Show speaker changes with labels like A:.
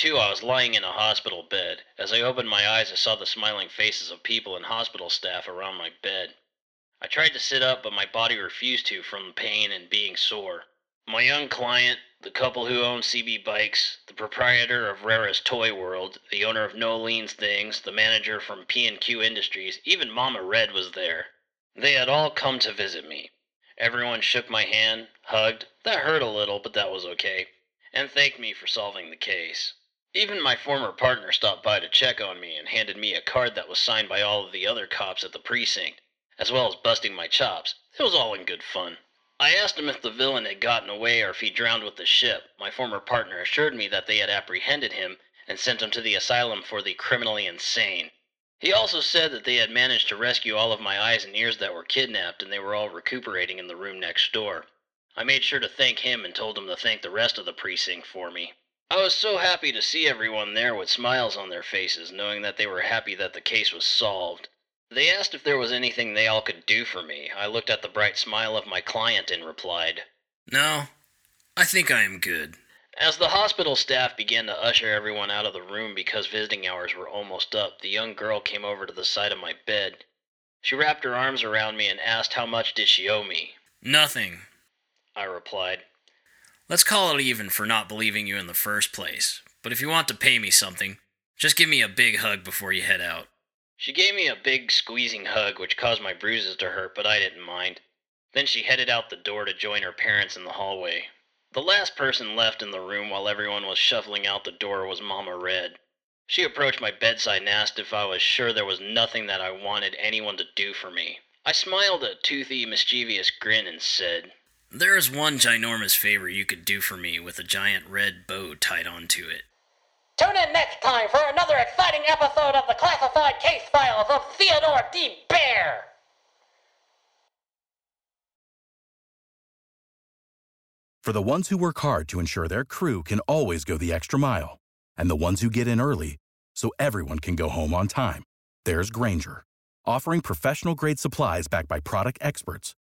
A: Too, I was lying in a hospital bed. As I opened my eyes, I saw the smiling faces of people and hospital staff around my bed. I tried to sit up, but my body refused to from the pain and being sore. My young client, the couple who own CB Bikes, the proprietor of Rara's Toy World, the owner of No Leans Things, the manager from P&Q Industries, even Mama Red was there. They had all come to visit me. Everyone shook my hand, hugged, that hurt a little, but that was okay, and thanked me for solving the case. Even my former partner stopped by to check on me and handed me a card that was signed by all of the other cops at the precinct, as well as busting my chops. It was all in good fun. I asked him if the villain had gotten away or if he drowned with the ship. My former partner assured me that they had apprehended him and sent him to the asylum for the criminally insane. He also said that they had managed to rescue all of my eyes and ears that were kidnapped and they were all recuperating in the room next door. I made sure to thank him and told him to thank the rest of the precinct for me. I was so happy to see everyone there with smiles on their faces, knowing that they were happy that the case was solved. They asked if there was anything they all could do for me. I looked at the bright smile of my client and replied,
B: No, I think I am good.
A: As the hospital staff began to usher everyone out of the room because visiting hours were almost up, the young girl came over to the side of my bed. She wrapped her arms around me and asked how much did she owe me.
B: Nothing.
A: I replied,
B: Let's call it even for not believing you in the first place. But if you want to pay me something, just give me a big hug before you head out.
A: She gave me a big squeezing hug, which caused my bruises to hurt, but I didn't mind. Then she headed out the door to join her parents in the hallway. The last person left in the room while everyone was shuffling out the door was Mama Red. She approached my bedside and asked if I was sure there was nothing that I wanted anyone to do for me. I smiled a toothy, mischievous grin and said,
B: There is one ginormous favor you could do for me with a giant red bow tied onto it.
C: Tune in next time for another exciting episode of the classified case files of Theodore D. Bear.
D: For the ones who work hard to ensure their crew can always go the extra mile, and the ones who get in early so everyone can go home on time, there's Grainger, offering professional grade supplies backed by product experts